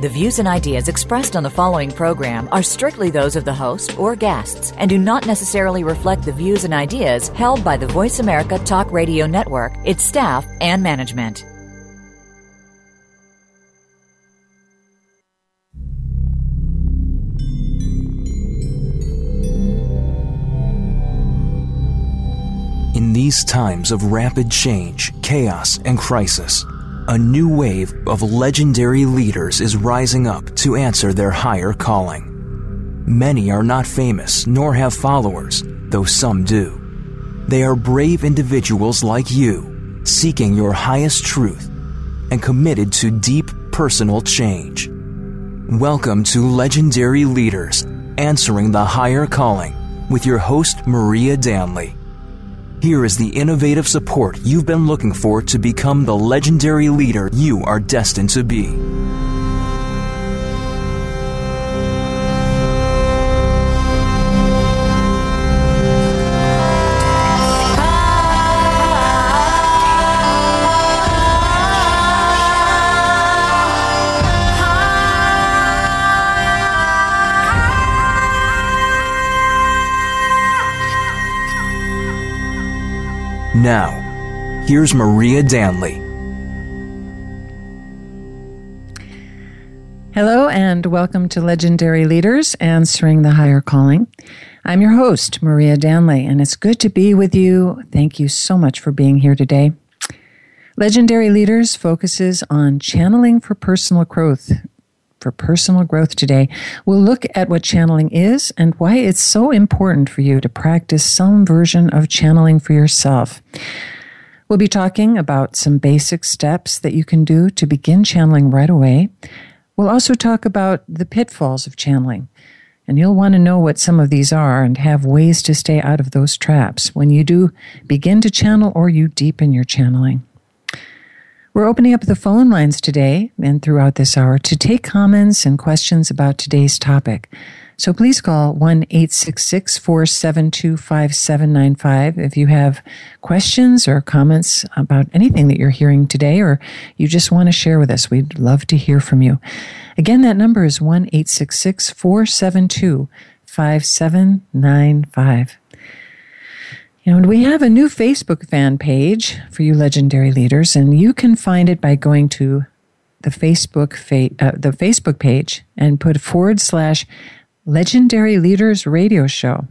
The views and ideas expressed on the following program are strictly those of the host or guests and do not necessarily reflect the views and ideas held by the Voice America Talk Radio Network, its staff, and management. In these times of rapid change, chaos, and crisis, a new wave of legendary leaders is rising up to answer their higher calling. Many are not famous nor have followers, though some do. They are brave individuals like you, seeking your highest truth and committed to deep personal change. Welcome to Legendary Leaders Answering the Higher Calling with your host, Maria Danley. Here is the innovative support you've been looking for to become the legendary leader you are destined to be. Now, here's Maria Danley. Hello, and welcome to Legendary Leaders Answering the Higher Calling. I'm your host, Maria Danley, and it's good to be with you. Thank you so much for being here today. Legendary Leaders focuses on channeling for personal growth, for personal growth today. We'll look at what channeling is and why it's so important for you to practice some version of channeling for yourself. We'll be talking about some basic steps that you can do to begin channeling right away. We'll also talk about the pitfalls of channeling. And you'll want to know what some of these are and have ways to stay out of those traps when you do begin to channel or you deepen your channeling. We're opening up the phone lines today and throughout this hour to take comments and questions about today's topic. So please call 1 866 472 5795 if you have questions or comments about anything that you're hearing today or you just want to share with us. We'd love to hear from you. Again, that number is 1 866 472 5795. And we have a new Facebook fan page for you legendary leaders, and you can find it by going to the Facebook fa- uh, the Facebook page and put forward slash Legendary Leaders Radio Show.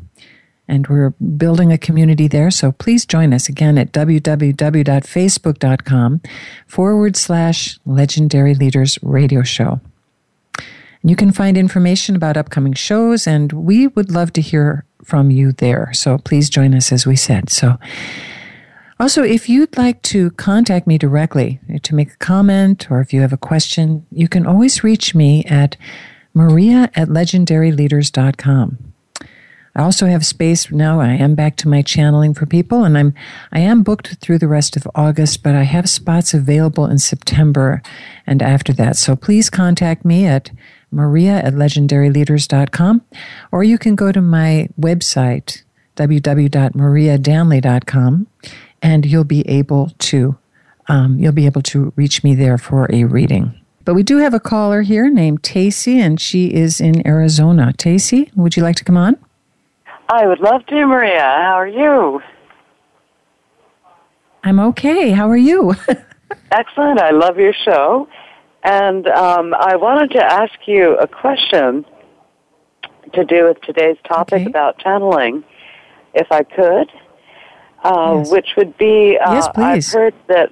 And we're building a community there, so please join us again at www.facebook.com forward slash Legendary Leaders Radio Show. And you can find information about upcoming shows, and we would love to hear from you there. So please join us, as we said. So, also, if you'd like to contact me directly to make a comment or if you have a question, you can always reach me at maria at legendaryleaders.com. I also have space now. I am back to my channeling for people, and I'm I am booked through the rest of August, but I have spots available in September and after that. So please contact me at maria at legendaryleaders.com, or you can go to my website, www.mariadanley.com, and you'll be able to um, you'll be able to reach me there for a reading. But we do have a caller here named Tacy, and she is in Arizona. Tacy, would you like to come on? I would love to, Maria. How are you? I'm okay. How are you? Excellent. I love your show. And um, I wanted to ask you a question to do with today's topic Okay. about channeling, if I could, uh, Yes. which would be uh, Yes, please. I've heard that,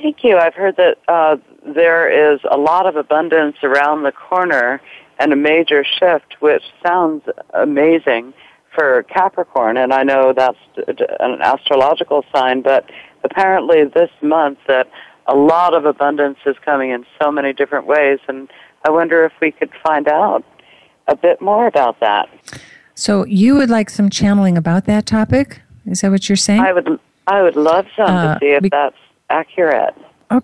thank you, I've heard that uh, there is a lot of abundance around the corner and a major shift, which sounds amazing for Capricorn. And I know that's an astrological sign, but apparently this month that a lot of abundance is coming in so many different ways. And I wonder if we could find out a bit more about that. so you would like some channeling about that topic? Is that what you're saying? I would I would love some Uh, to see if be- that's accurate. Oh,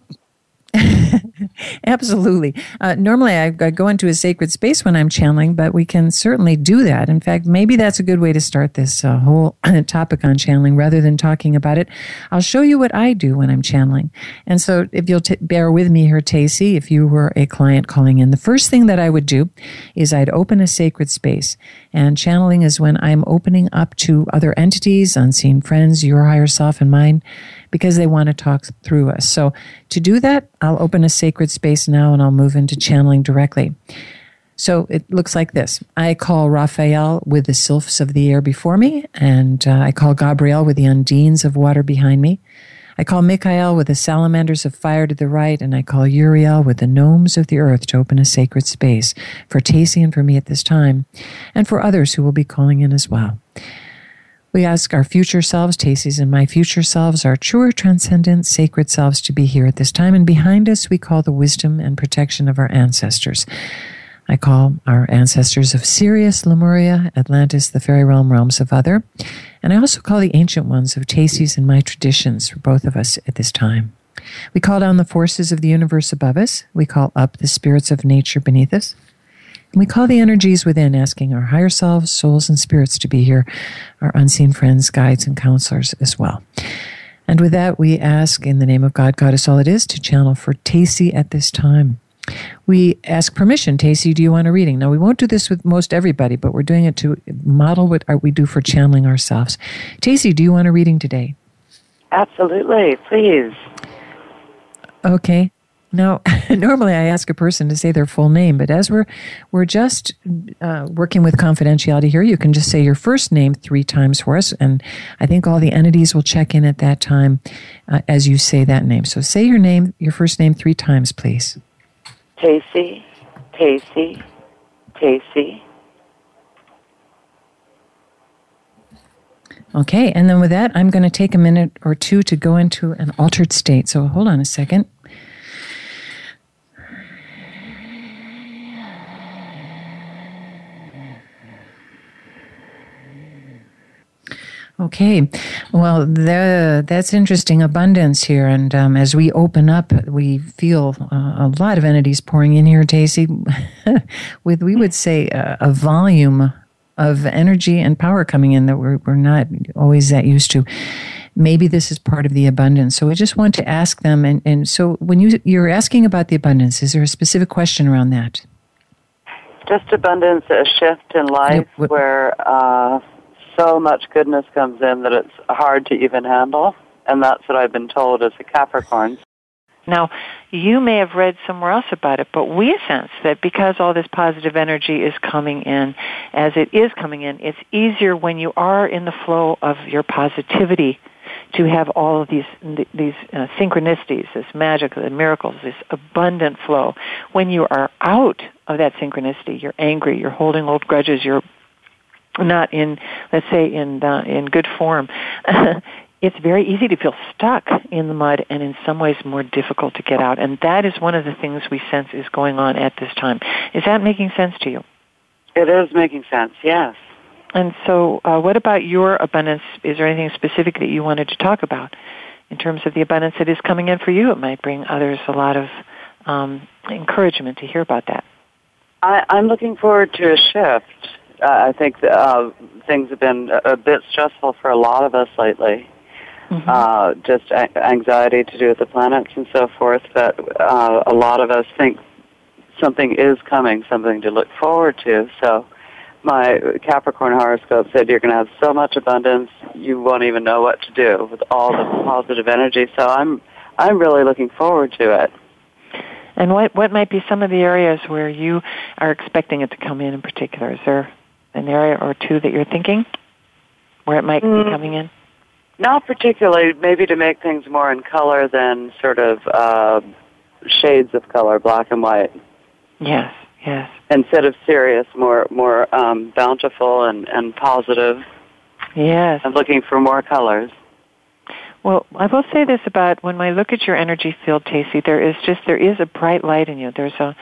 Absolutely. Uh, normally, I, I, go into a sacred space when I'm channeling, but we can certainly do that. In fact, maybe that's a good way to start this uh, whole topic on channeling rather than talking about it. I'll show you what I do when I'm channeling. And so, if you'll t- bear with me here, Tacy, if you were a client calling in, the first thing that I would do is I'd open a sacred space. And channeling is when I'm opening up to other entities, unseen friends, your higher self, and mine because they want to talk through us. So to do that, I'll open a sacred space now and I'll move into channeling directly. So it looks like this. I call Raphael with the sylphs of the air before me, and uh, I call Gabriel with the undines of water behind me. I call Michael with the salamanders of fire to the right, and I call Uriel with the gnomes of the earth to open a sacred space for Tacy and for me at this time, and for others who will be calling in as well. We ask our future selves, Tacy's and my future selves, our truer, transcendent, sacred selves to be here at this time. And behind us, we call the wisdom and protection of our ancestors. I call our ancestors of Sirius, Lemuria, Atlantis, the fairy realm, realms of other. And I also call the ancient ones of Tacy's and my traditions for both of us at this time. We call down the forces of the universe above us. We call up the spirits of nature beneath us. And we call the energies within, asking our higher selves, souls, and spirits to be here, our unseen friends, guides, and counselors as well. And with that, we ask in the name of God, God is all it is, to channel for Tacy at this time. We ask permission. Tacy, do you want a reading? Now, we won't do this with most everybody, but we're doing it to model what we do for channeling ourselves. Tacy, do you want a reading today? Absolutely, please. Okay. Now, normally I ask a person to say their full name, but as we're we're just uh, working with confidentiality here, you can just say your first name three times for us, and I think all the entities will check in at that time uh, as you say that name. So, say your name, your first name three times, please. Tacy, Tacy, Tacy. Okay, and then with that, I'm going to take a minute or two to go into an altered state. So, hold on a second. Okay, well, the, that's interesting abundance here, and um, as we open up, we feel uh, a lot of entities pouring in here, Tacy, with we would say a, a, volume of energy and power coming in that we're we're not always that used to. Maybe this is part of the abundance. So I just want to ask them, and, and so when you you're asking about the abundance, is there a specific question around that? Just abundance, a shift in life where. Uh, so much goodness comes in that it's hard to even handle. And that's what I've been told as a Capricorn. Now, you may have read somewhere else about it, but we sense that because all this positive energy is coming in, as it is coming in, it's easier when you are in the flow of your positivity to have all of these these uh, synchronicities, this magic, the miracles, this abundant flow. When you are out of that synchronicity, you're angry, you're holding old grudges, you're not in, let's say, in uh, in good form. it's very easy to feel stuck in the mud and in some ways more difficult to get out. And that is one of the things we sense is going on at this time. Is that making sense to you? It is making sense, yes. And so, uh, what about your abundance? Is there anything specific that you wanted to talk about in terms of the abundance that is coming in for you? It might bring others a lot of um, encouragement to hear about that. I, I'm looking forward to a shift uh, I think uh, things have been a, a bit stressful for a lot of us lately. Mm-hmm. Uh, just a- anxiety to do with the planets and so forth. But uh, a lot of us think something is coming, something to look forward to. So my Capricorn horoscope said you're going to have so much abundance you won't even know what to do with all the positive energy. So I'm I'm really looking forward to it. And what what might be some of the areas where you are expecting it to come in in particular? Is there an area or two that you're thinking where it might mm, be coming in? Not particularly. Maybe to make things more in color than sort of uh, shades of color, black and white. Yes, yes. Instead of serious, more more um, bountiful and and positive. Yes. I'm looking for more colors. Well, I will say this about when I look at your energy field, Tacy. There is just there is a bright light in you. There's a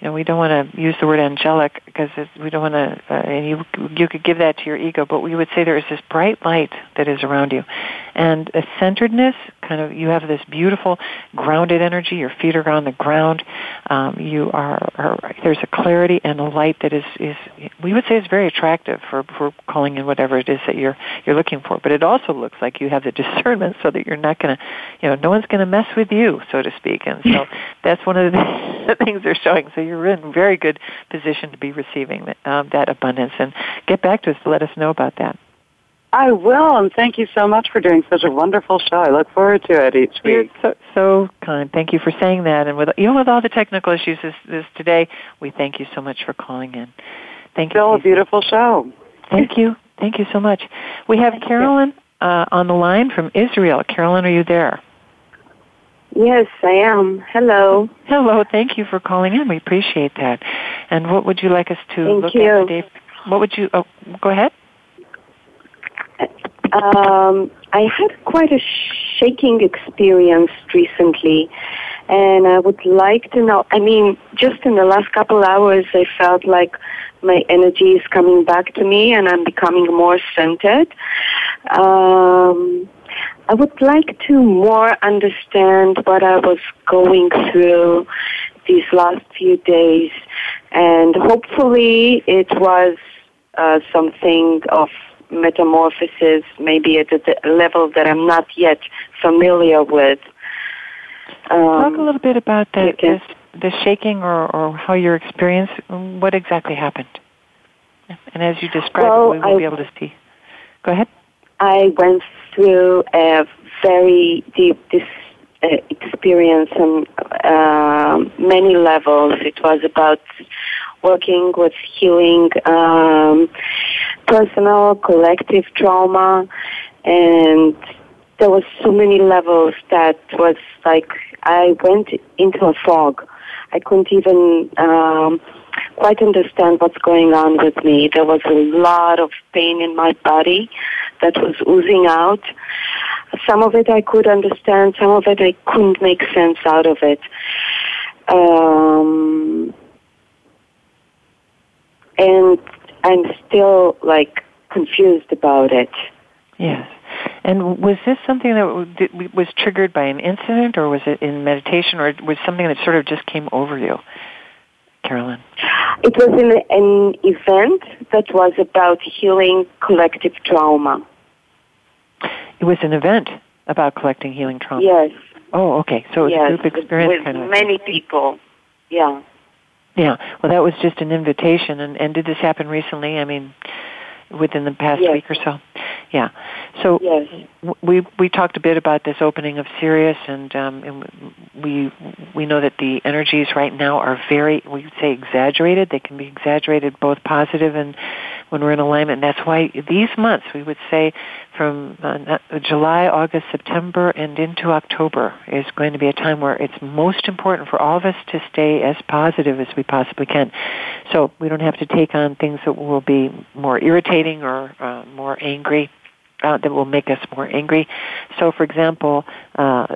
you know, we don't want to use the word angelic because we don't want to, uh, and you, you could give that to your ego, but we would say there is this bright light that is around you. And a centeredness, kind of, you have this beautiful grounded energy. Your feet are on the ground. Um, you are, are, there's a clarity and a light that is, is, we would say is very attractive for, for calling in whatever it is that you're, you're looking for. But it also looks like you have the discernment so that you're not going to, you know, no one's going to mess with you, so to speak. And so that's one of the things they're showing. So you're in very good position to be receiving um, that abundance. And get back to us to let us know about that. I will, and thank you so much for doing such a wonderful show. I look forward to it each week. You're so, so kind. Thank you for saying that. And with even with all the technical issues this, this today, we thank you so much for calling in. Thank Still you. Still a beautiful show. Thank you. Thank you so much. We have Carolyn uh, on the line from Israel. Carolyn, are you there? Yes, I am. Hello. Hello. Thank you for calling in. We appreciate that. And what would you like us to Thank look you. at today? What would you? Oh, go ahead. Um, I had quite a shaking experience recently, and I would like to know. I mean, just in the last couple hours, I felt like my energy is coming back to me, and I'm becoming more centered. Um, I would like to more understand what I was going through these last few days, and hopefully, it was uh, something of metamorphosis, maybe at a level that I'm not yet familiar with. Um, Talk a little bit about the, this, the shaking or, or how your experience, what exactly happened. And as you describe well, it, we will I, be able to see. Go ahead. I went through a very deep dis, uh, experience on uh, many levels. It was about working with healing um, personal, collective trauma, and there was so many levels that was like I went into a fog. I couldn't even um, quite understand what's going on with me. There was a lot of pain in my body that was oozing out. Some of it I could understand, some of it I couldn't make sense out of it. Um, and I'm still like confused about it. Yes. And was this something that was triggered by an incident, or was it in meditation, or was something that sort of just came over you, Carolyn? It was an, an event that was about healing collective trauma. It was an event about collecting healing trauma. Yes. Oh, okay. So it was yes, a group experience, with kind of. many people. Yeah. Yeah. Well, that was just an invitation. And, and did this happen recently? I mean, within the past yes. week or so? Yeah. So yes. we we talked a bit about this opening of Sirius, and, um, and we we know that the energies right now are very we would say exaggerated. They can be exaggerated both positive and when we're in alignment. And that's why these months we would say from uh, July, August, September, and into October is going to be a time where it's most important for all of us to stay as positive as we possibly can. So we don't have to take on things that will be more irritating or uh, more angry. Uh, that will make us more angry. So, for example, uh,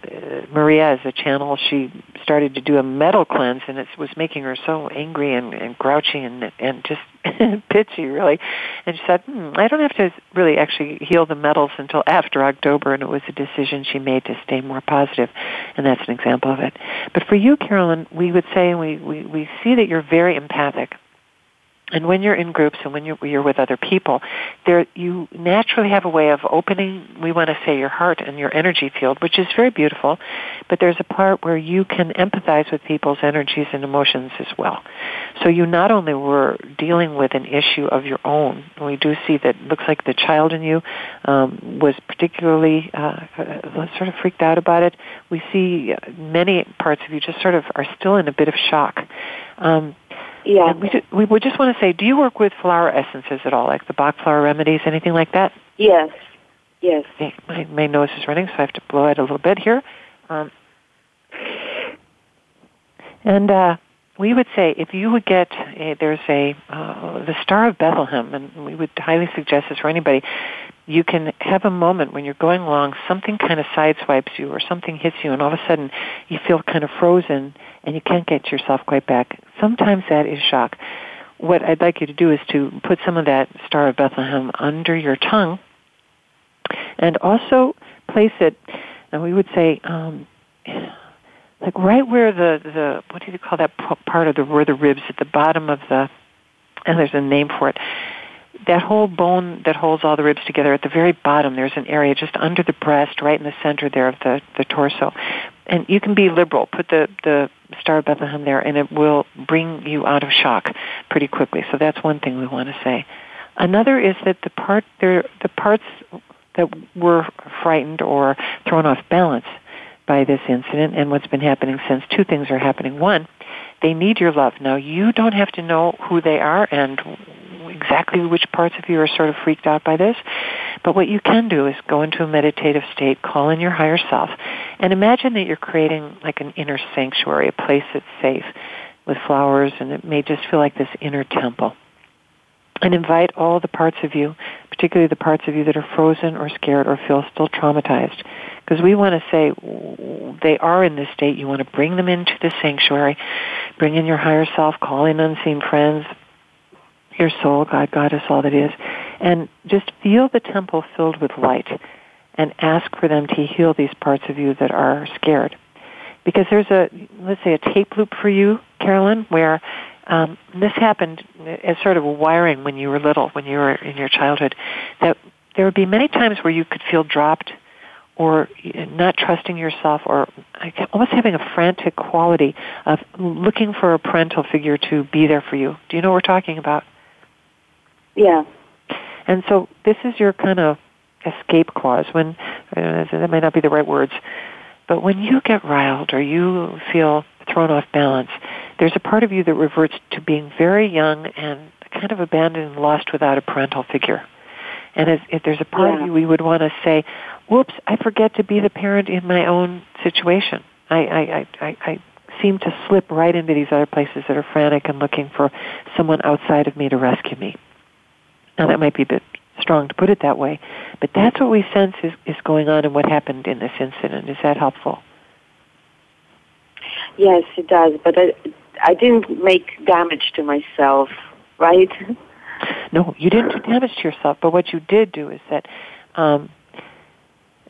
Maria, as a channel, she started to do a metal cleanse, and it was making her so angry and, and grouchy and and just pitchy, really. And she said, hmm, "I don't have to really actually heal the metals until after October." And it was a decision she made to stay more positive, and that's an example of it. But for you, Carolyn, we would say we we, we see that you're very empathic. And when you're in groups and when you're, you're with other people, there you naturally have a way of opening, we want to say your heart and your energy field, which is very beautiful, but there's a part where you can empathize with people's energies and emotions as well. So you not only were dealing with an issue of your own, we do see that looks like the child in you um, was particularly uh, sort of freaked out about it. We see many parts of you just sort of are still in a bit of shock. Um, yeah. we, just, we would just want to say, do you work with flower essences at all, like the Bach flower remedies, anything like that? Yes. Yes. Okay. My, my nose is running, so I have to blow it a little bit here. Um, and uh, we would say if you would get a, there's a uh, the Star of Bethlehem, and we would highly suggest this for anybody. You can have a moment when you're going along, something kind of sideswipes you, or something hits you, and all of a sudden you feel kind of frozen, and you can't get yourself quite back. Sometimes that is shock. What I'd like you to do is to put some of that Star of Bethlehem under your tongue, and also place it, and we would say, um, like right where the the what do you call that part of the where the ribs at the bottom of the, and there's a name for it. That whole bone that holds all the ribs together at the very bottom, there's an area just under the breast, right in the center there of the the torso, and you can be liberal. Put the the Star of Bethlehem there, and it will bring you out of shock pretty quickly. So that's one thing we want to say. Another is that the part there, the parts that were frightened or thrown off balance by this incident and what's been happening since, two things are happening. One, they need your love. Now, you don't have to know who they are and exactly which parts of you are sort of freaked out by this. But what you can do is go into a meditative state, call in your higher self, and imagine that you're creating like an inner sanctuary, a place that's safe with flowers, and it may just feel like this inner temple and invite all the parts of you, particularly the parts of you that are frozen or scared or feel still traumatized. Because we want to say they are in this state. You want to bring them into the sanctuary, bring in your higher self, call in unseen friends, your soul, God, Goddess, all that is, and just feel the temple filled with light and ask for them to heal these parts of you that are scared. Because there's a, let's say, a tape loop for you, Carolyn, where um, this happened as sort of a wiring when you were little, when you were in your childhood, that there would be many times where you could feel dropped or not trusting yourself or almost having a frantic quality of looking for a parental figure to be there for you. Do you know what we're talking about? Yeah. And so this is your kind of escape clause when, uh, that might not be the right words, but when you get riled or you feel thrown off balance, there's a part of you that reverts to being very young and kind of abandoned and lost without a parental figure. And if, if there's a part yeah. of you we would want to say, whoops, I forget to be the parent in my own situation. I, I, I, I seem to slip right into these other places that are frantic and looking for someone outside of me to rescue me. Now that might be a bit strong to put it that way, but that's what we sense is, is going on and what happened in this incident. Is that helpful? Yes, it does. But I, I didn't make damage to myself, right? No, you didn't do damage to yourself. But what you did do is that, um,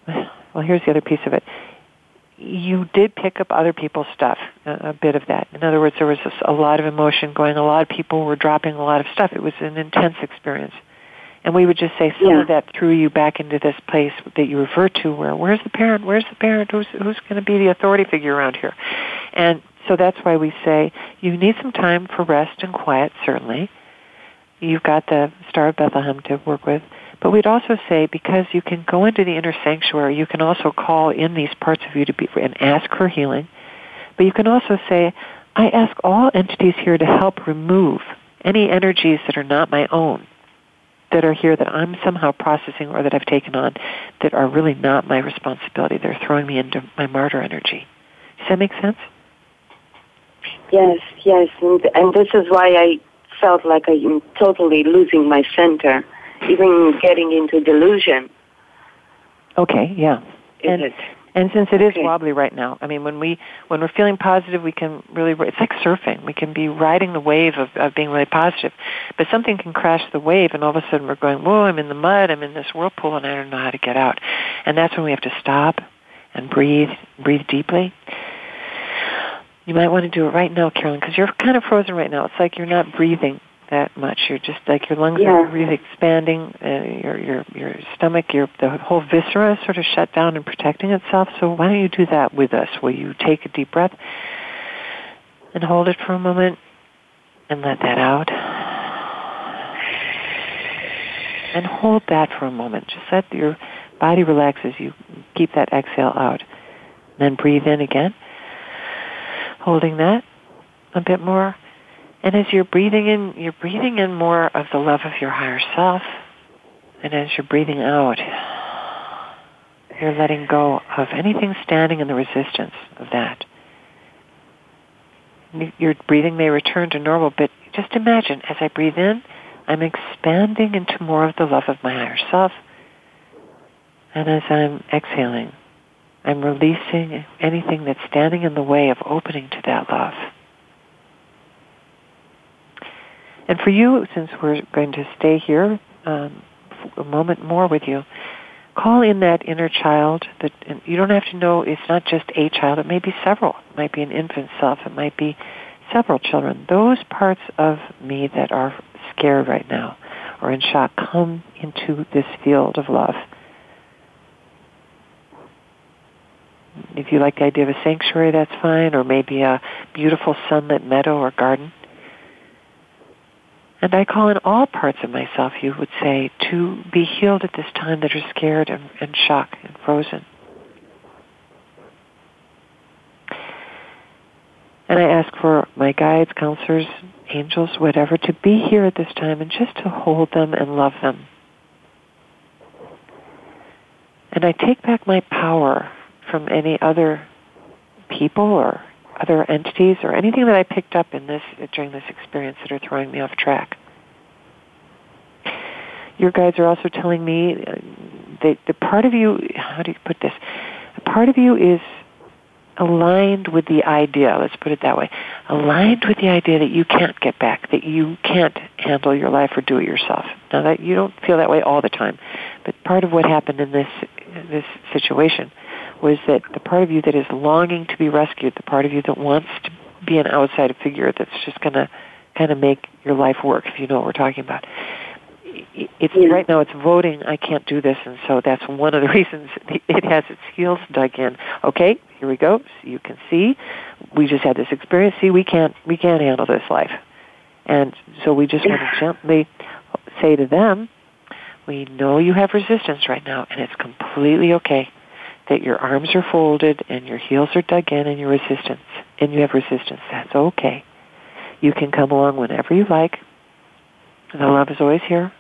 well, here's the other piece of it. You did pick up other people's stuff, a, a bit of that. In other words, there was a lot of emotion going. A lot of people were dropping a lot of stuff. It was an intense experience. And we would just say some yeah. of that threw you back into this place that you refer to where, where's the parent? Where's the parent? Who's, who's going to be the authority figure around here? And so that's why we say you need some time for rest and quiet, certainly. You've got the Star of Bethlehem to work with. But we'd also say because you can go into the inner sanctuary, you can also call in these parts of you to be and ask for healing. But you can also say, I ask all entities here to help remove any energies that are not my own, that are here that I'm somehow processing or that I've taken on that are really not my responsibility. They're throwing me into my martyr energy. Does that make sense? Yes, yes, and, and this is why I felt like I'm totally losing my center, even getting into delusion. Okay, yeah. Is and, it? And since it is okay. wobbly right now, I mean, when we when we're feeling positive, we can really it's like surfing. We can be riding the wave of, of being really positive, but something can crash the wave, and all of a sudden we're going, "Whoa! I'm in the mud. I'm in this whirlpool, and I don't know how to get out." And that's when we have to stop and breathe, breathe deeply, you might want to do it right now, Carolyn, because you're kind of frozen right now. It's like you're not breathing that much. You're just like your lungs yeah. are really expanding. Uh, your your your stomach, your the whole viscera is sort of shut down and protecting itself. So why don't you do that with us? Will you take a deep breath and hold it for a moment and let that out? And hold that for a moment. Just let your body relax as you keep that exhale out. And Then breathe in again holding that a bit more. And as you're breathing in, you're breathing in more of the love of your higher self. And as you're breathing out, you're letting go of anything standing in the resistance of that. Your breathing may return to normal, but just imagine as I breathe in, I'm expanding into more of the love of my higher self. And as I'm exhaling, I'm releasing anything that's standing in the way of opening to that love. And for you, since we're going to stay here um, a moment more with you, call in that inner child that you don't have to know it's not just a child it may be several. It might be an infant self it might be several children. Those parts of me that are scared right now or in shock come into this field of love if you like the idea of a sanctuary that's fine or maybe a beautiful sunlit meadow or garden and I call in all parts of myself, you would say, to be healed at this time that are scared and, and shocked and frozen. And I ask for my guides, counselors, angels, whatever, to be here at this time and just to hold them and love them. And I take back my power from any other people or other entities or anything that I picked up in this during this experience that are throwing me off track. Your guides are also telling me uh, that the part of you, how do you put this? A part of you is aligned with the idea, let's put it that way, aligned with the idea that you can't get back, that you can't handle your life or do it yourself. Now that you don't feel that way all the time, but part of what happened in this this situation was that the part of you that is longing to be rescued, the part of you that wants to be an outside figure that's just going to kind of make your life work, if you know what we're talking about. It's yeah. right now. It's voting. I can't do this, and so that's one of the reasons it has its heels dug in. Okay, here we go. So you can see, we just had this experience. See, we can't we can't handle this life, and so we just want to gently say to them, we know you have resistance right now, and it's completely okay that your arms are folded and your heels are dug in and your resistance and you have resistance. That's okay. You can come along whenever you like. The love is always here.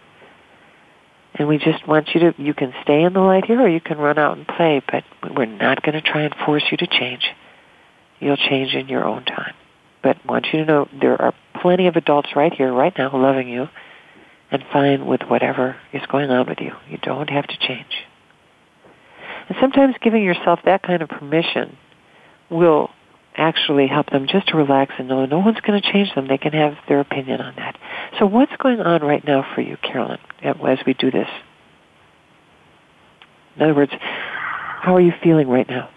And we just want you to, you can stay in the light here or you can run out and play, but we're not going to try and force you to change. You'll change in your own time. But want you to know there are plenty of adults right here, right now, loving you and fine with whatever is going on with you. You don't have to change. And sometimes giving yourself that kind of permission will actually help them just to relax and know no one's going to change them. They can have their opinion on that. So what's going on right now for you, Carolyn, as we do this? In other words, how are you feeling right now?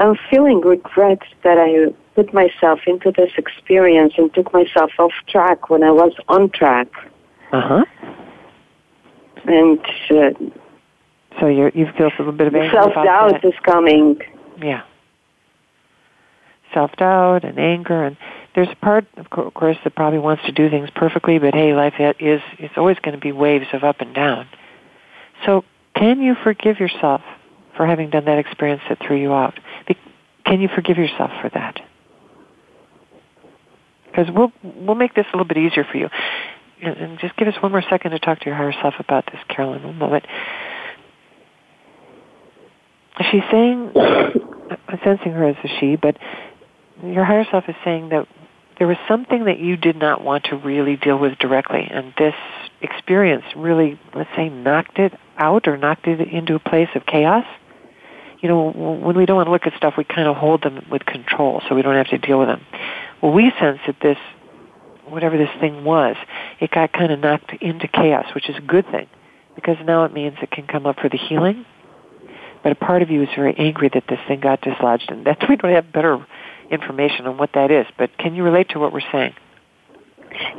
I'm feeling regret that I put myself into this experience and took myself off track when I was on track. Uh huh and uh, so you you feel a little bit of anger self doubt is coming. Yeah, self doubt and anger, and there's a part, of course, that probably wants to do things perfectly, but hey, life is it's always going to be waves of up and down. So, can you forgive yourself for having done that experience that threw you out? Can you forgive yourself for that? Because we'll we'll make this a little bit easier for you and just give us one more second to talk to your higher self about this, Carolyn. One moment. She's saying, I'm sensing her as a she, but your higher self is saying that there was something that you did not want to really deal with directly, and this experience really, let's say, knocked it out or knocked it into a place of chaos. You know, when we don't want to look at stuff, we kind of hold them with control so we don't have to deal with them. Well, we sense that this whatever this thing was, it got kind of knocked into chaos, which is a good thing because now it means it can come up for the healing. But a part of you is very angry that this thing got dislodged, and that's we don't have better information on what that is. But can you relate to what we're saying?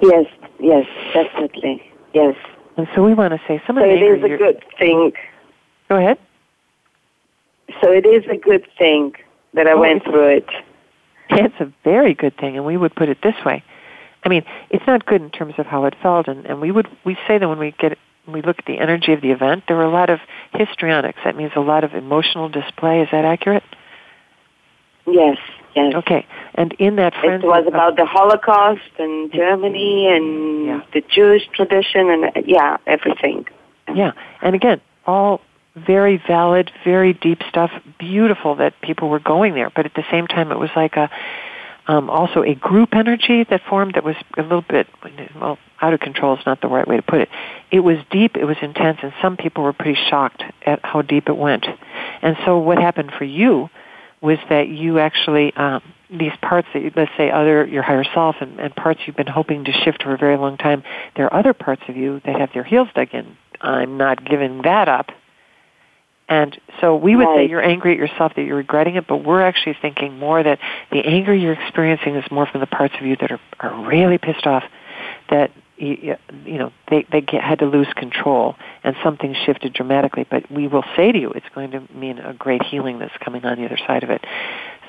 Yes, yes, definitely, yes. And so we want to say some so of the it is a good thing. Go ahead. So it is a good thing that I oh, went through it. It's a very good thing, and we would put it this way: I mean, it's not good in terms of how it felt, and, and we would we say that when we get when we look at the energy of the event, there were a lot of histrionics. That means a lot of emotional display. Is that accurate? Yes. Yes. Okay. And in that it was about the Holocaust and Germany and yeah. the Jewish tradition and yeah, everything. Yeah. And again, all very valid, very deep stuff. Beautiful that people were going there, but at the same time, it was like a um, also a group energy that formed that was a little bit well out of control is not the right way to put it. It was deep, it was intense, and some people were pretty shocked at how deep it went. And so what happened for you was that you actually um, these parts that, you, let's say, other your higher self and, and parts you've been hoping to shift for a very long time, there are other parts of you that have their heels dug in. I'm not giving that up. And so we would right. say you're angry at yourself that you're regretting it, but we're actually thinking more that the anger you're experiencing is more from the parts of you that are, are really pissed off that you, you know they they get, had to lose control and something shifted dramatically. But we will say to you, it's going to mean a great healing that's coming on the other side of it.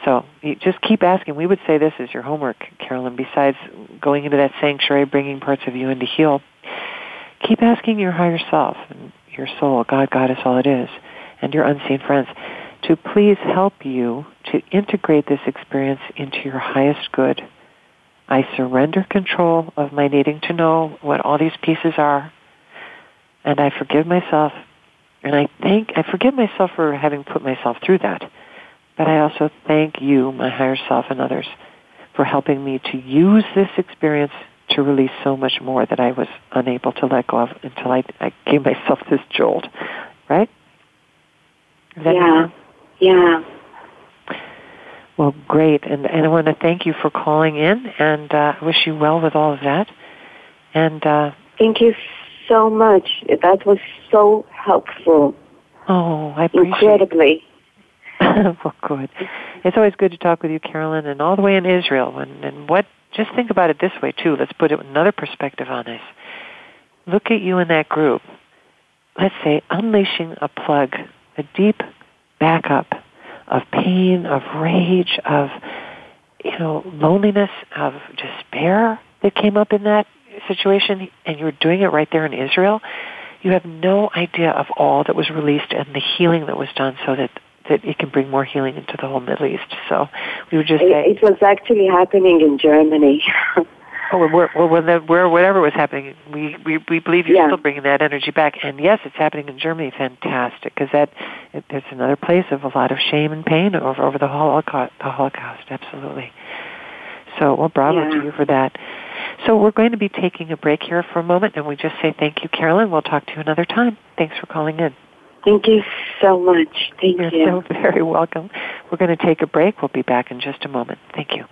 So you just keep asking. We would say this is your homework, Carolyn. Besides going into that sanctuary, bringing parts of you in to heal, keep asking your higher self and your soul, God, Goddess, all it is, and your unseen friends to please help you to integrate this experience into your highest good. I surrender control of my needing to know what all these pieces are, and I forgive myself. And I thank, I forgive myself for having put myself through that. But I also thank you, my higher self and others, for helping me to use this experience to release so much more that I was unable to let go of until I, I gave myself this jolt. Right? Yeah. Yeah. Well, great. And, and I want to thank you for calling in and uh, wish you well with all of that. And uh, thank you so much. That was so helpful. Oh, I appreciate Incredibly. well, good. It's always good to talk with you, Carolyn, and all the way in Israel. And, and what? Just think about it this way too. Let's put it another perspective on this. Look at you in that group. Let's say unleashing a plug, a deep backup of pain, of rage, of you know loneliness, of despair that came up in that situation, and you're doing it right there in Israel. You have no idea of all that was released and the healing that was done, so that that it can bring more healing into the whole Middle East. So we would just say it was actually happening in Germany. Oh, well, well, well, where whatever was happening, we we, we believe you're Yeah. still bringing that energy back. And yes, it's happening in Germany. Fantastic, because that it, it's another place of a lot of shame and pain over over the Holocaust. The Holocaust, absolutely. So, well, bravo Yeah. to you for that. So we're going to be taking a break here for a moment, and we just say thank you, Carolyn. We'll talk to you another time. Thanks for calling in. Thank you so much. Thank You're you. so very welcome. We're going to take a break. We'll be back in just a moment. Thank you.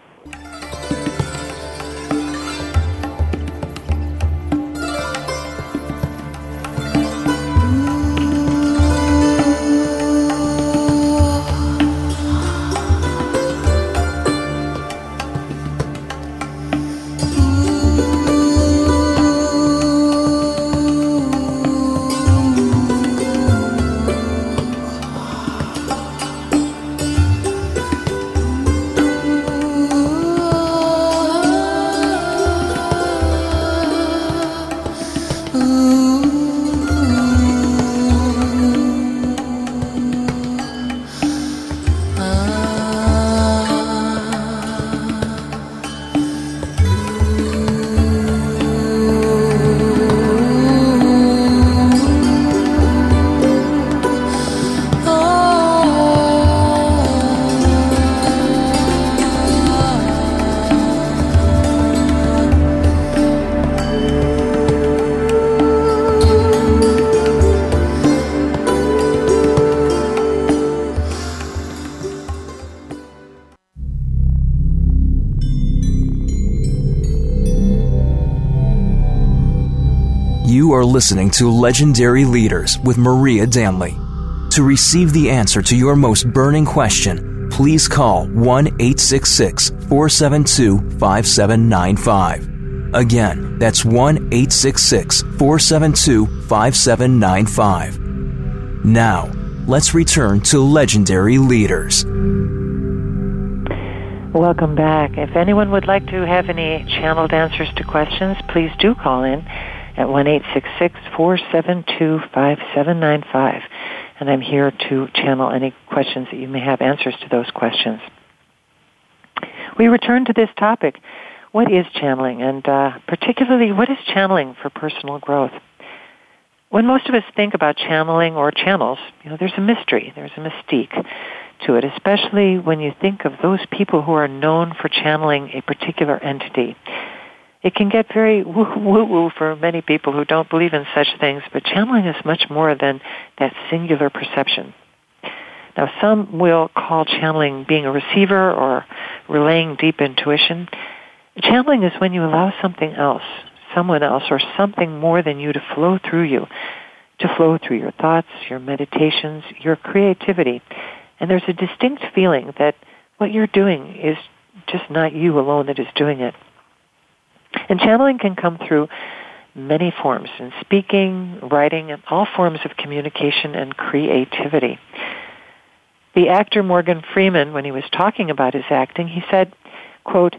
Are listening to Legendary Leaders with Maria Danley. To receive the answer to your most burning question, please call 1 866 472 5795. Again, that's 1 866 472 5795. Now, let's return to Legendary Leaders. Welcome back. If anyone would like to have any channeled answers to questions, please do call in at one eight six six four seven two five seven nine five, and I'm here to channel any questions that you may have answers to those questions. We return to this topic. What is channeling, and uh, particularly what is channeling for personal growth? When most of us think about channeling or channels, you know, there's a mystery, there's a mystique to it, especially when you think of those people who are known for channeling a particular entity. It can get very woo-woo for many people who don't believe in such things, but channeling is much more than that singular perception. Now, some will call channeling being a receiver or relaying deep intuition. Channeling is when you allow something else, someone else, or something more than you to flow through you, to flow through your thoughts, your meditations, your creativity. And there's a distinct feeling that what you're doing is just not you alone that is doing it. And channeling can come through many forms in speaking, writing, and all forms of communication and creativity. The actor Morgan Freeman, when he was talking about his acting, he said, quote,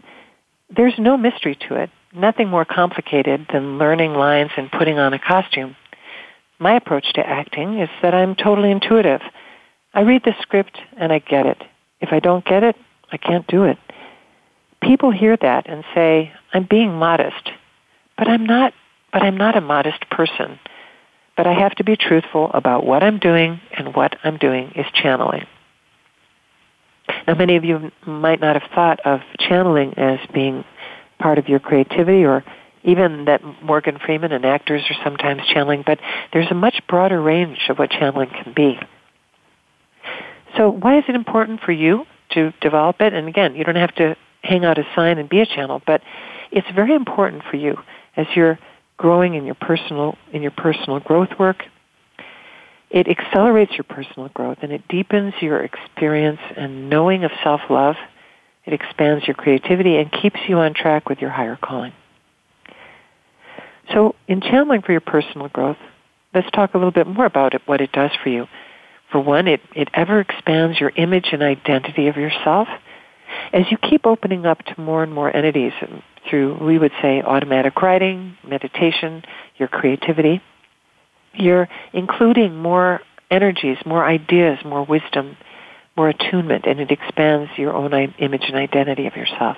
there's no mystery to it, nothing more complicated than learning lines and putting on a costume. My approach to acting is that I'm totally intuitive. I read the script and I get it. If I don't get it, I can't do it. People hear that and say, I'm being modest. But I'm not, but I'm not a modest person. But I have to be truthful about what I'm doing and what I'm doing is channeling. Now, many of you might not have thought of channeling as being part of your creativity or even that Morgan Freeman and actors are sometimes channeling, but there's a much broader range of what channeling can be. So why is it important for you to develop it? And again, you don't have to hang out a sign and be a channel, but it's very important for you as you're growing in your personal in your personal growth work. It accelerates your personal growth and it deepens your experience and knowing of self-love. It expands your creativity and keeps you on track with your higher calling. So, in channeling for your personal growth, let's talk a little bit more about it, what it does for you. For one, it, it ever expands your image and identity of yourself. As you keep opening up to more and more entities through, we would say, automatic writing, meditation, your creativity, you're including more energies, more ideas, more wisdom, more attunement, and it expands your own image and identity of yourself.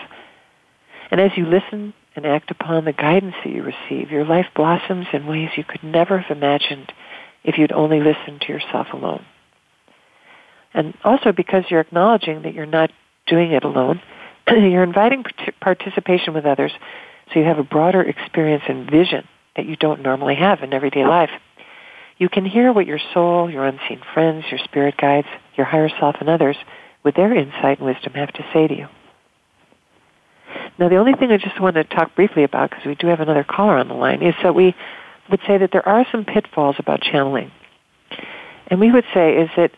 And as you listen and act upon the guidance that you receive, your life blossoms in ways you could never have imagined if you'd only listened to yourself alone. And also because you're acknowledging that you're not doing it alone, you're inviting participation with others so you have a broader experience and vision that you don't normally have in everyday life. You can hear what your soul, your unseen friends, your spirit guides, your higher self, and others with their insight and wisdom have to say to you. Now, the only thing I just want to talk briefly about, because we do have another caller on the line, is that we would say that there are some pitfalls about channeling. And we would say is that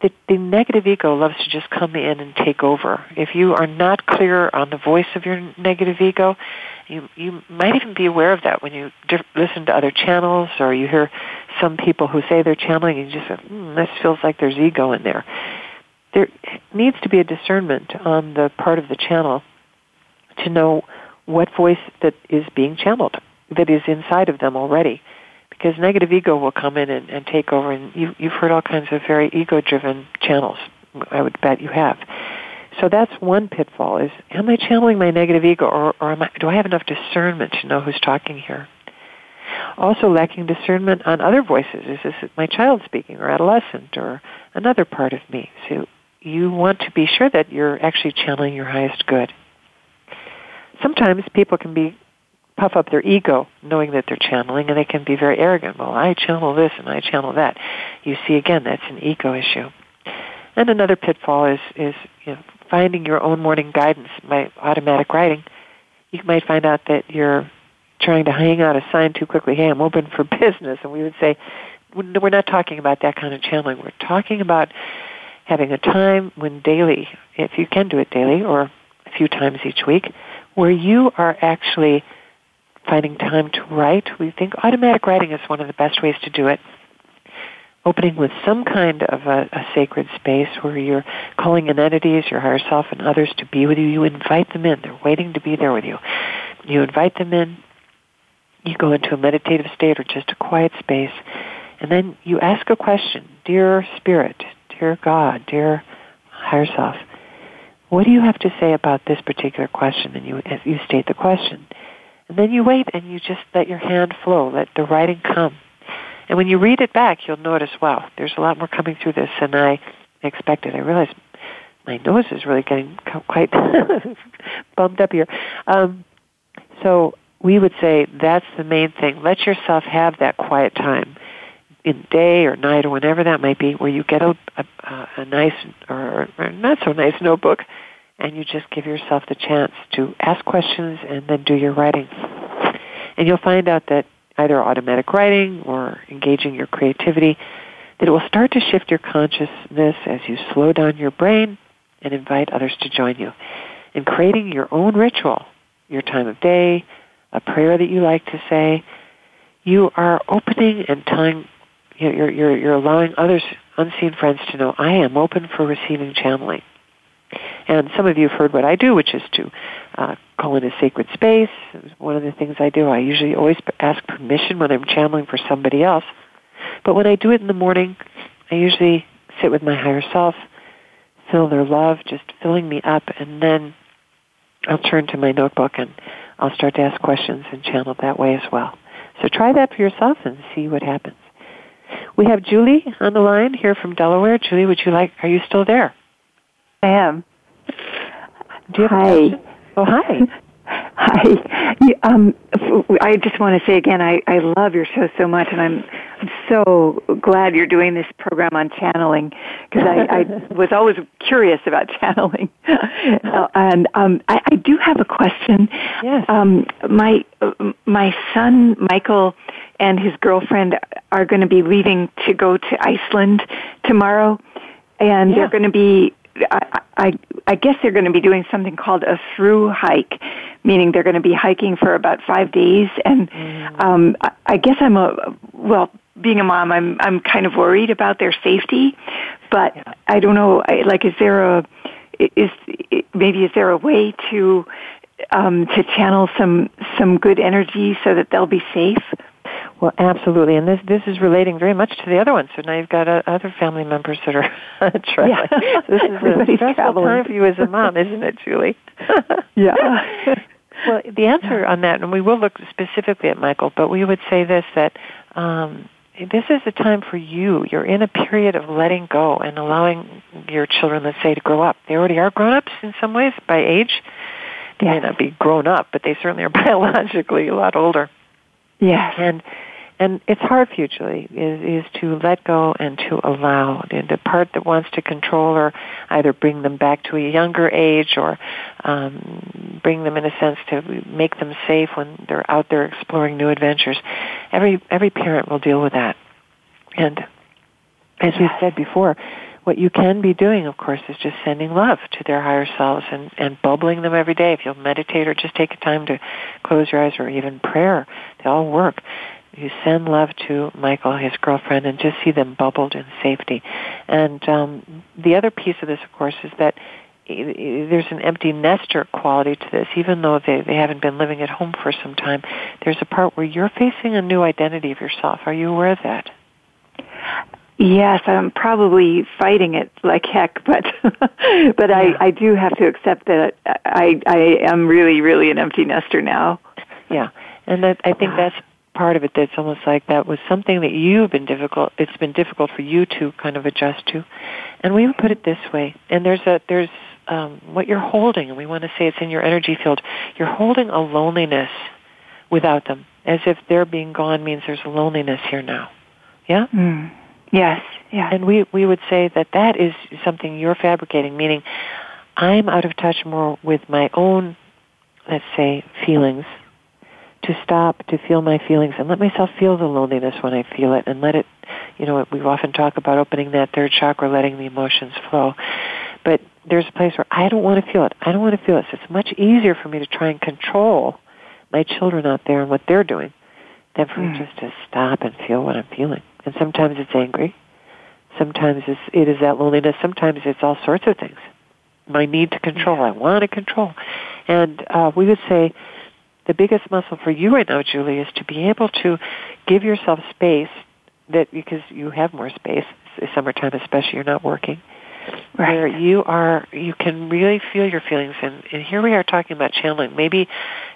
the, the negative ego loves to just come in and take over. If you are not clear on the voice of your negative ego, you you might even be aware of that when you di- listen to other channels or you hear some people who say they're channeling and you just say, hmm, this feels like there's ego in there there needs to be a discernment on the part of the channel to know what voice that is being channeled, that is inside of them already. Because negative ego will come in and, and take over, and you, you've heard all kinds of very ego-driven channels. I would bet you have. So that's one pitfall: is am I channeling my negative ego, or, or am I, do I have enough discernment to know who's talking here? Also, lacking discernment on other voices. Is this my child speaking, or adolescent, or another part of me? So you want to be sure that you're actually channeling your highest good. Sometimes people can be puff up their ego knowing that they're channeling and they can be very arrogant. Well, I channel this and I channel that. You see again that's an ego issue. And another pitfall is is you know, finding your own morning guidance by automatic writing. You might find out that you're trying to hang out a sign too quickly. Hey, I'm open for business, and we would say we're not talking about that kind of channeling. We're talking about having a time when daily, if you can do it daily or a few times each week, where you are actually finding time to write. We think automatic writing is one of the best ways to do it. Opening with some kind of a, a sacred space where you're calling in entities, your higher self, and others to be with you. You invite them in. They're waiting to be there with you. You invite them in. You go into a meditative state or just a quiet space. And then you ask a question. Dear Spirit, dear God, dear higher self, what do you have to say about this particular question? And you, you state the question. And then you wait and you just let your hand flow, let the writing come. And when you read it back, you'll notice, wow, there's a lot more coming through this than I expected. I realize my nose is really getting quite bumped up here. Um, so we would say that's the main thing. Let yourself have that quiet time in day or night or whenever that might be, where you get a, a, a nice or, or not so nice notebook and you just give yourself the chance to ask questions and then do your writing. And you'll find out that either automatic writing or engaging your creativity, that it will start to shift your consciousness as you slow down your brain and invite others to join you. In creating your own ritual, your time of day, a prayer that you like to say, you are opening and telling, you're, you're, you're allowing others, unseen friends to know, I am open for receiving channeling. And some of you have heard what I do, which is to uh, call in a sacred space. One of the things I do, I usually always ask permission when I'm channeling for somebody else. But when I do it in the morning, I usually sit with my higher self, feel their love, just filling me up, and then I'll turn to my notebook and I'll start to ask questions and channel that way as well. So try that for yourself and see what happens. We have Julie on the line here from Delaware. Julie, would you like, are you still there? I am. Do you have hi. Oh, hi. Hi. Um, I just want to say again, I, I love your show so much, and I'm, I'm so glad you're doing this program on channeling because I, I was always curious about channeling. uh, and um, I, I do have a question. Yes. Um, my my son Michael and his girlfriend are going to be leaving to go to Iceland tomorrow, and Yeah. they're going to be I, I, I guess they're going to be doing something called a through hike, meaning they're going to be hiking for about five days. And um, I, I guess I'm a well, being a mom, I'm I'm kind of worried about their safety, but I don't know. I, like, is there a is maybe is there a way to um, to channel some some good energy so that they'll be safe? Well, absolutely, and this this is relating very much to the other one. So now you've got uh, other family members that are traveling. Yeah. This is a stressful traveling. time for you as a mom, isn't it, Julie? Yeah. well, the answer on that, and we will look specifically at Michael, but we would say this that um, this is a time for you. You're in a period of letting go and allowing your children, let's say, to grow up. They already are grown ups in some ways by age. They may not be grown up, but they certainly are biologically a lot older. Yes. And and it's hard for you, Julie, is, is to let go and to allow. The, the part that wants to control or either bring them back to a younger age or um, bring them in a sense to make them safe when they're out there exploring new adventures. Every every parent will deal with that. And as we've said before, what you can be doing, of course, is just sending love to their higher selves and, and bubbling them every day. If you'll meditate or just take a time to close your eyes or even prayer, they all work. You send love to Michael, his girlfriend, and just see them bubbled in safety. And um, the other piece of this, of course, is that i- i- there's an empty nester quality to this. Even though they, they haven't been living at home for some time, there's a part where you're facing a new identity of yourself. Are you aware of that? Yes, I'm probably fighting it like heck, but but I I do have to accept that I I am really really an empty nester now. Yeah, and that, I think that's part of it. That's almost like that was something that you've been difficult. It's been difficult for you to kind of adjust to, and we would put it this way. And there's a there's um, what you're holding, and we want to say it's in your energy field. You're holding a loneliness without them, as if their being gone means there's a loneliness here now. Yeah. Mm. Yes, yes. And we, we would say that that is something you're fabricating, meaning I'm out of touch more with my own, let's say, feelings, to stop, to feel my feelings, and let myself feel the loneliness when I feel it, and let it, you know, we often talk about opening that third chakra, letting the emotions flow. But there's a place where I don't want to feel it. I don't want to feel it. So it's much easier for me to try and control my children out there and what they're doing than for me just to stop and feel what I'm feeling. And sometimes it's angry. Sometimes it's, it is that loneliness. Sometimes it's all sorts of things. My need to control. I want to control. And uh, we would say the biggest muscle for you right now, Julie, is to be able to give yourself space that because you have more space, summertime especially, you're not working, Right. where you are, you can really feel your feelings. And, and here we are talking about channeling. Maybe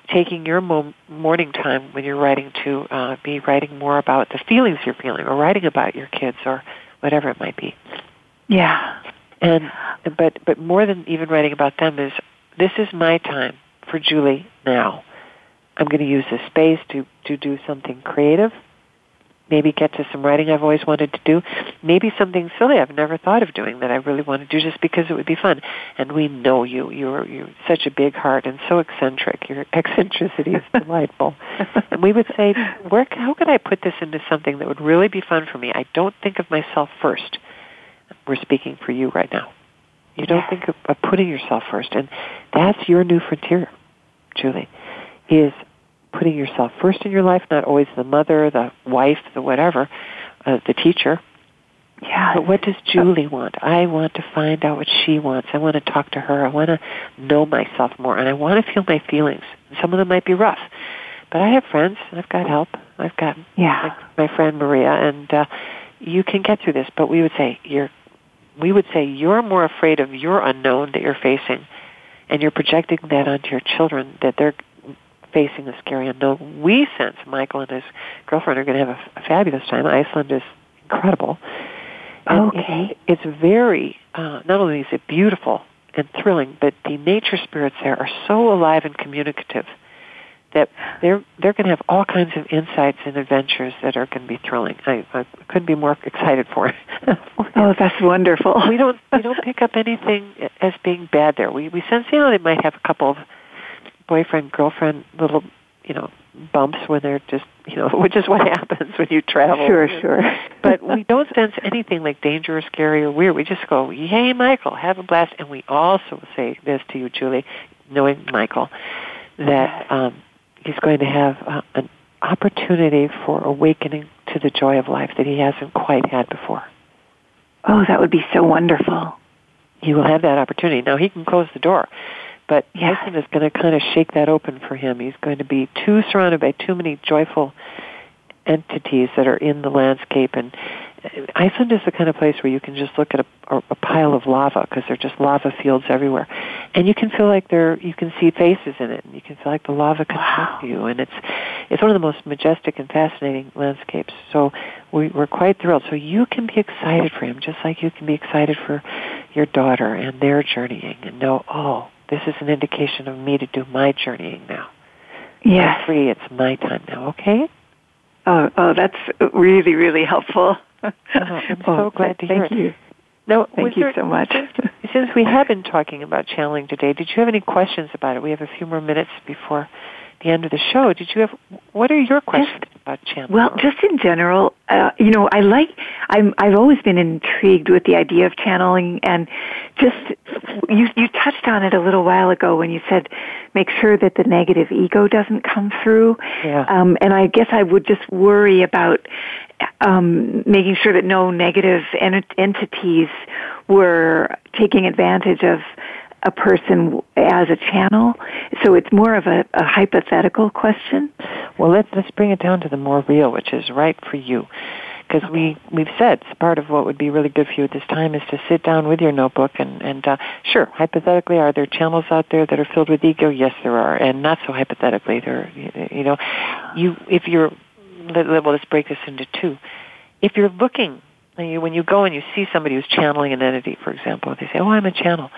taking your mo- morning time when you're writing to uh, be writing more about the feelings you're feeling, or writing about your kids, or whatever it might be. yeah. And but but more than even writing about them is this is my time for Julie now. I'm going to use this space to to do something creative, maybe get to some writing I've always wanted to do, maybe something silly I've never thought of doing that I really want to do just because it would be fun. And we know you. You're you're such a big heart and so eccentric. Your eccentricity is delightful. and we would say, where how could I put this into something that would really be fun for me? I don't think of myself first. We're speaking for you right now. You don't think of, of putting yourself first, and that's your new frontier, Julie. Is putting yourself first in your life, not always the mother, the wife, the whatever, uh, the teacher. Yeah. But what does Julie want? I want to find out what she wants. I want to talk to her. I want to know myself more, and I want to feel my feelings. Some of them might be rough, but I have friends. I've got help. I've got yeah. my, my friend Maria, and uh, you can get through this. But we would say you're. We would say you're more afraid of your unknown that you're facing, and you're projecting that onto your children that they're facing the scary unknown. We sense Michael and his girlfriend are going to have a, a fabulous time. Iceland is incredible. And okay. It, it's very, uh, not only is it beautiful and thrilling, but the nature spirits there are so alive and communicative that they're they're going to have all kinds of insights and adventures that are going to be thrilling. I, I couldn't be more excited for it. oh, that's wonderful. we don't we don't pick up anything as being bad there. We we sense you know they might have a couple of boyfriend girlfriend little you know bumps when they're just you know which is what happens when you travel. Sure sure. But we don't sense anything like danger or scary or weird. We just go yay michael have a blast. And we also say this to you julie knowing michael that um he's going to have uh, an opportunity for awakening to the joy of life that he hasn't quite had before. Oh that would be so wonderful. He will have that opportunity. Now he can close the door but yeah. Iceland is going to kind of shake that open for him. He's going to be too surrounded by too many joyful entities that are in the landscape. And uh, Iceland is the kind of place where you can just look at a, a pile of lava because there are just lava fields everywhere, and you can feel like there you can see faces in it, and you can feel like the lava can wow. talk to you, and it's it's one of the most majestic and fascinating landscapes. So we, we're quite thrilled. So you can be excited for him, just like you can be excited for your daughter and their journeying, and know, oh, this is an indication of me to do my journeying now. Yes. I'm free. It's my time now. Okay. Oh, oh, that's really, really helpful. Uh-huh. oh, I'm so glad to hear Thank it. you. Now, Thank you there, so much. since we have been talking about channeling today, did you have any questions about it? We have a few more minutes before the end of the show. Did you have? What are your questions just, about channeling? Well, just in general, uh, you know, I like. I'm. I've always been intrigued with the idea of channeling, and just you. You touched on it a little while ago when you said, make sure that the negative ego doesn't come through. Yeah. Um, and I guess I would just worry about um, making sure that no negative ent- entities were taking advantage of a person as a channel. So it's more of a, a hypothetical question. Well, let's let's bring it down to the more real, which is right for you. Because we we've said part of what would be really good for you at this time is to sit down with your notebook and and uh, sure, hypothetically, are there channels out there that are filled with ego? Yes, there are, and not so hypothetically, there you know, you if you're well, let's break this into two. If you're looking when you go and you see somebody who's channeling an entity, for example, they say, "Oh, I'm a channel."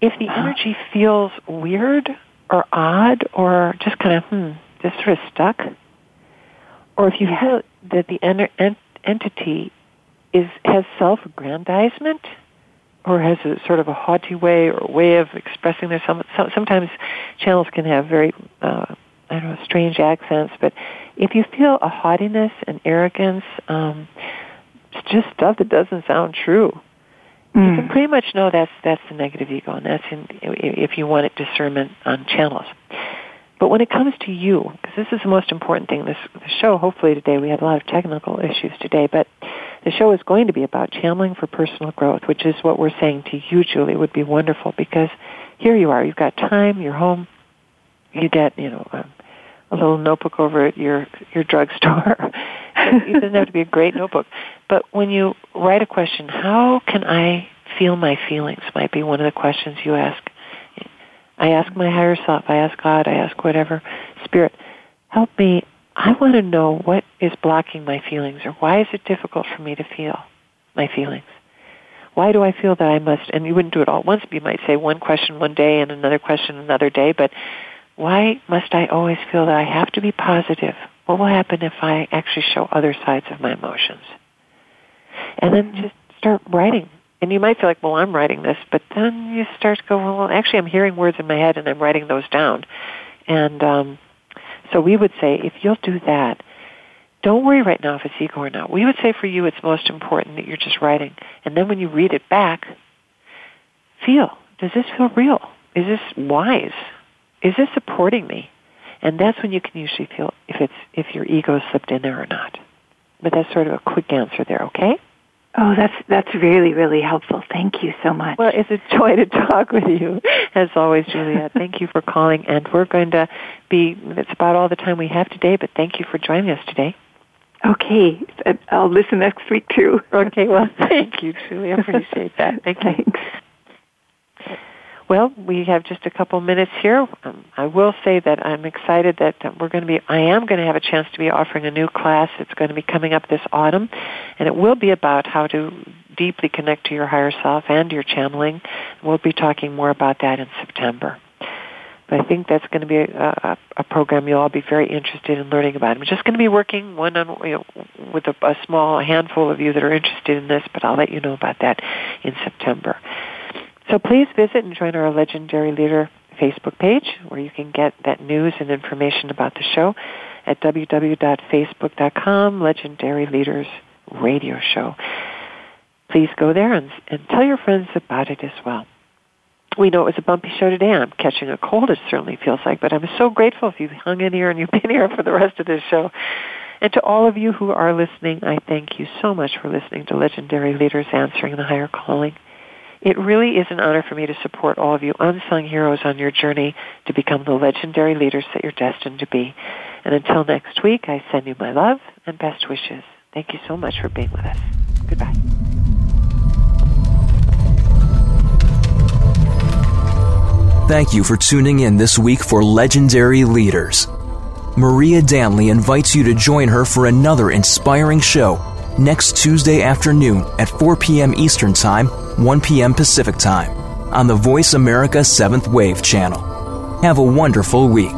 If the energy feels weird or odd or just kind of hmm, just sort of stuck, or if you feel that the en- ent- entity is has self-aggrandizement or has a sort of a haughty way or a way of expressing their some, sometimes channels can have very uh, I don't know strange accents, but if you feel a haughtiness and arrogance, um, it's just stuff that doesn't sound true Mm. you can pretty much know that's that's the negative ego, and that's in, if you want it discernment on channels. But when it comes to you, because this is the most important thing, this the show hopefully today we had a lot of technical issues today, but the show is going to be about channeling for personal growth, which is what we're saying to you, Julie, would be wonderful because here you are, you've got time, you're home, you get you know a, a little notebook over at your your drugstore. it doesn't have to be a great notebook, but when you write a question, how can I feel my feelings? Might be one of the questions you ask. I ask my higher self. I ask God. I ask whatever spirit. Help me. I want to know what is blocking my feelings, or why is it difficult for me to feel my feelings. Why do I feel that I must? And you wouldn't do it all at once. You might say one question one day and another question another day. But why must I always feel that I have to be positive What will happen if I actually show other sides of my emotions? And then just start writing. And you might feel like, well, I'm writing this, but then you start to go, well, actually, I'm hearing words in my head and I'm writing those down. And um, so we would say, if you'll do that, don't worry right now if it's ego or not. We would say for you, it's most important that you're just writing. And then when you read it back, feel, does this feel real? Is this wise? Is this supporting me? And that's when you can usually feel if it's if your ego slipped in there or not. But that's sort of a quick answer there, okay? Oh, that's that's really really helpful. Thank you so much. Well, it's a joy to talk with you, as always, Juliet. thank you for calling, and we're going to be. It's about all the time we have today, but thank you for joining us today. Okay, I'll listen next week too. Okay, well, thank you, Julie. I appreciate that. Thank you. Well, we have just a couple minutes here. Um, I will say that I'm excited that we're going to be, I am going to have a chance to be offering a new class. It's going to be coming up this autumn, and it will be about how to deeply connect to your higher self and your channeling. We'll be talking more about that in September. But I think that's going to be a, a, a program you'll all be very interested in learning about. I'm just going to be working one on you know, with a, a small handful of you that are interested in this, but I'll let you know about that in September. So please visit and join our Legendary Leader Facebook page where you can get that news and information about the show at www.facebook.com Legendary Leaders Radio Show. Please go there and, and tell your friends about it as well. We know it was a bumpy show today. I'm catching a cold, it certainly feels like, but I'm so grateful if you've hung in here and you've been here for the rest of this show. And to all of you who are listening, I thank you so much for listening to Legendary Leaders Answering the Higher Calling. It really is an honor for me to support all of you unsung heroes on your journey to become the legendary leaders that you're destined to be. And until next week, I send you my love and best wishes. Thank you so much for being with us. Goodbye. Thank you for tuning in this week for Legendary Leaders. Maria Danley invites you to join her for another inspiring show next Tuesday afternoon at 4 p.m. Eastern Time, 1 p.m. Pacific Time on the Voice America 7th Wave channel. Have a wonderful week.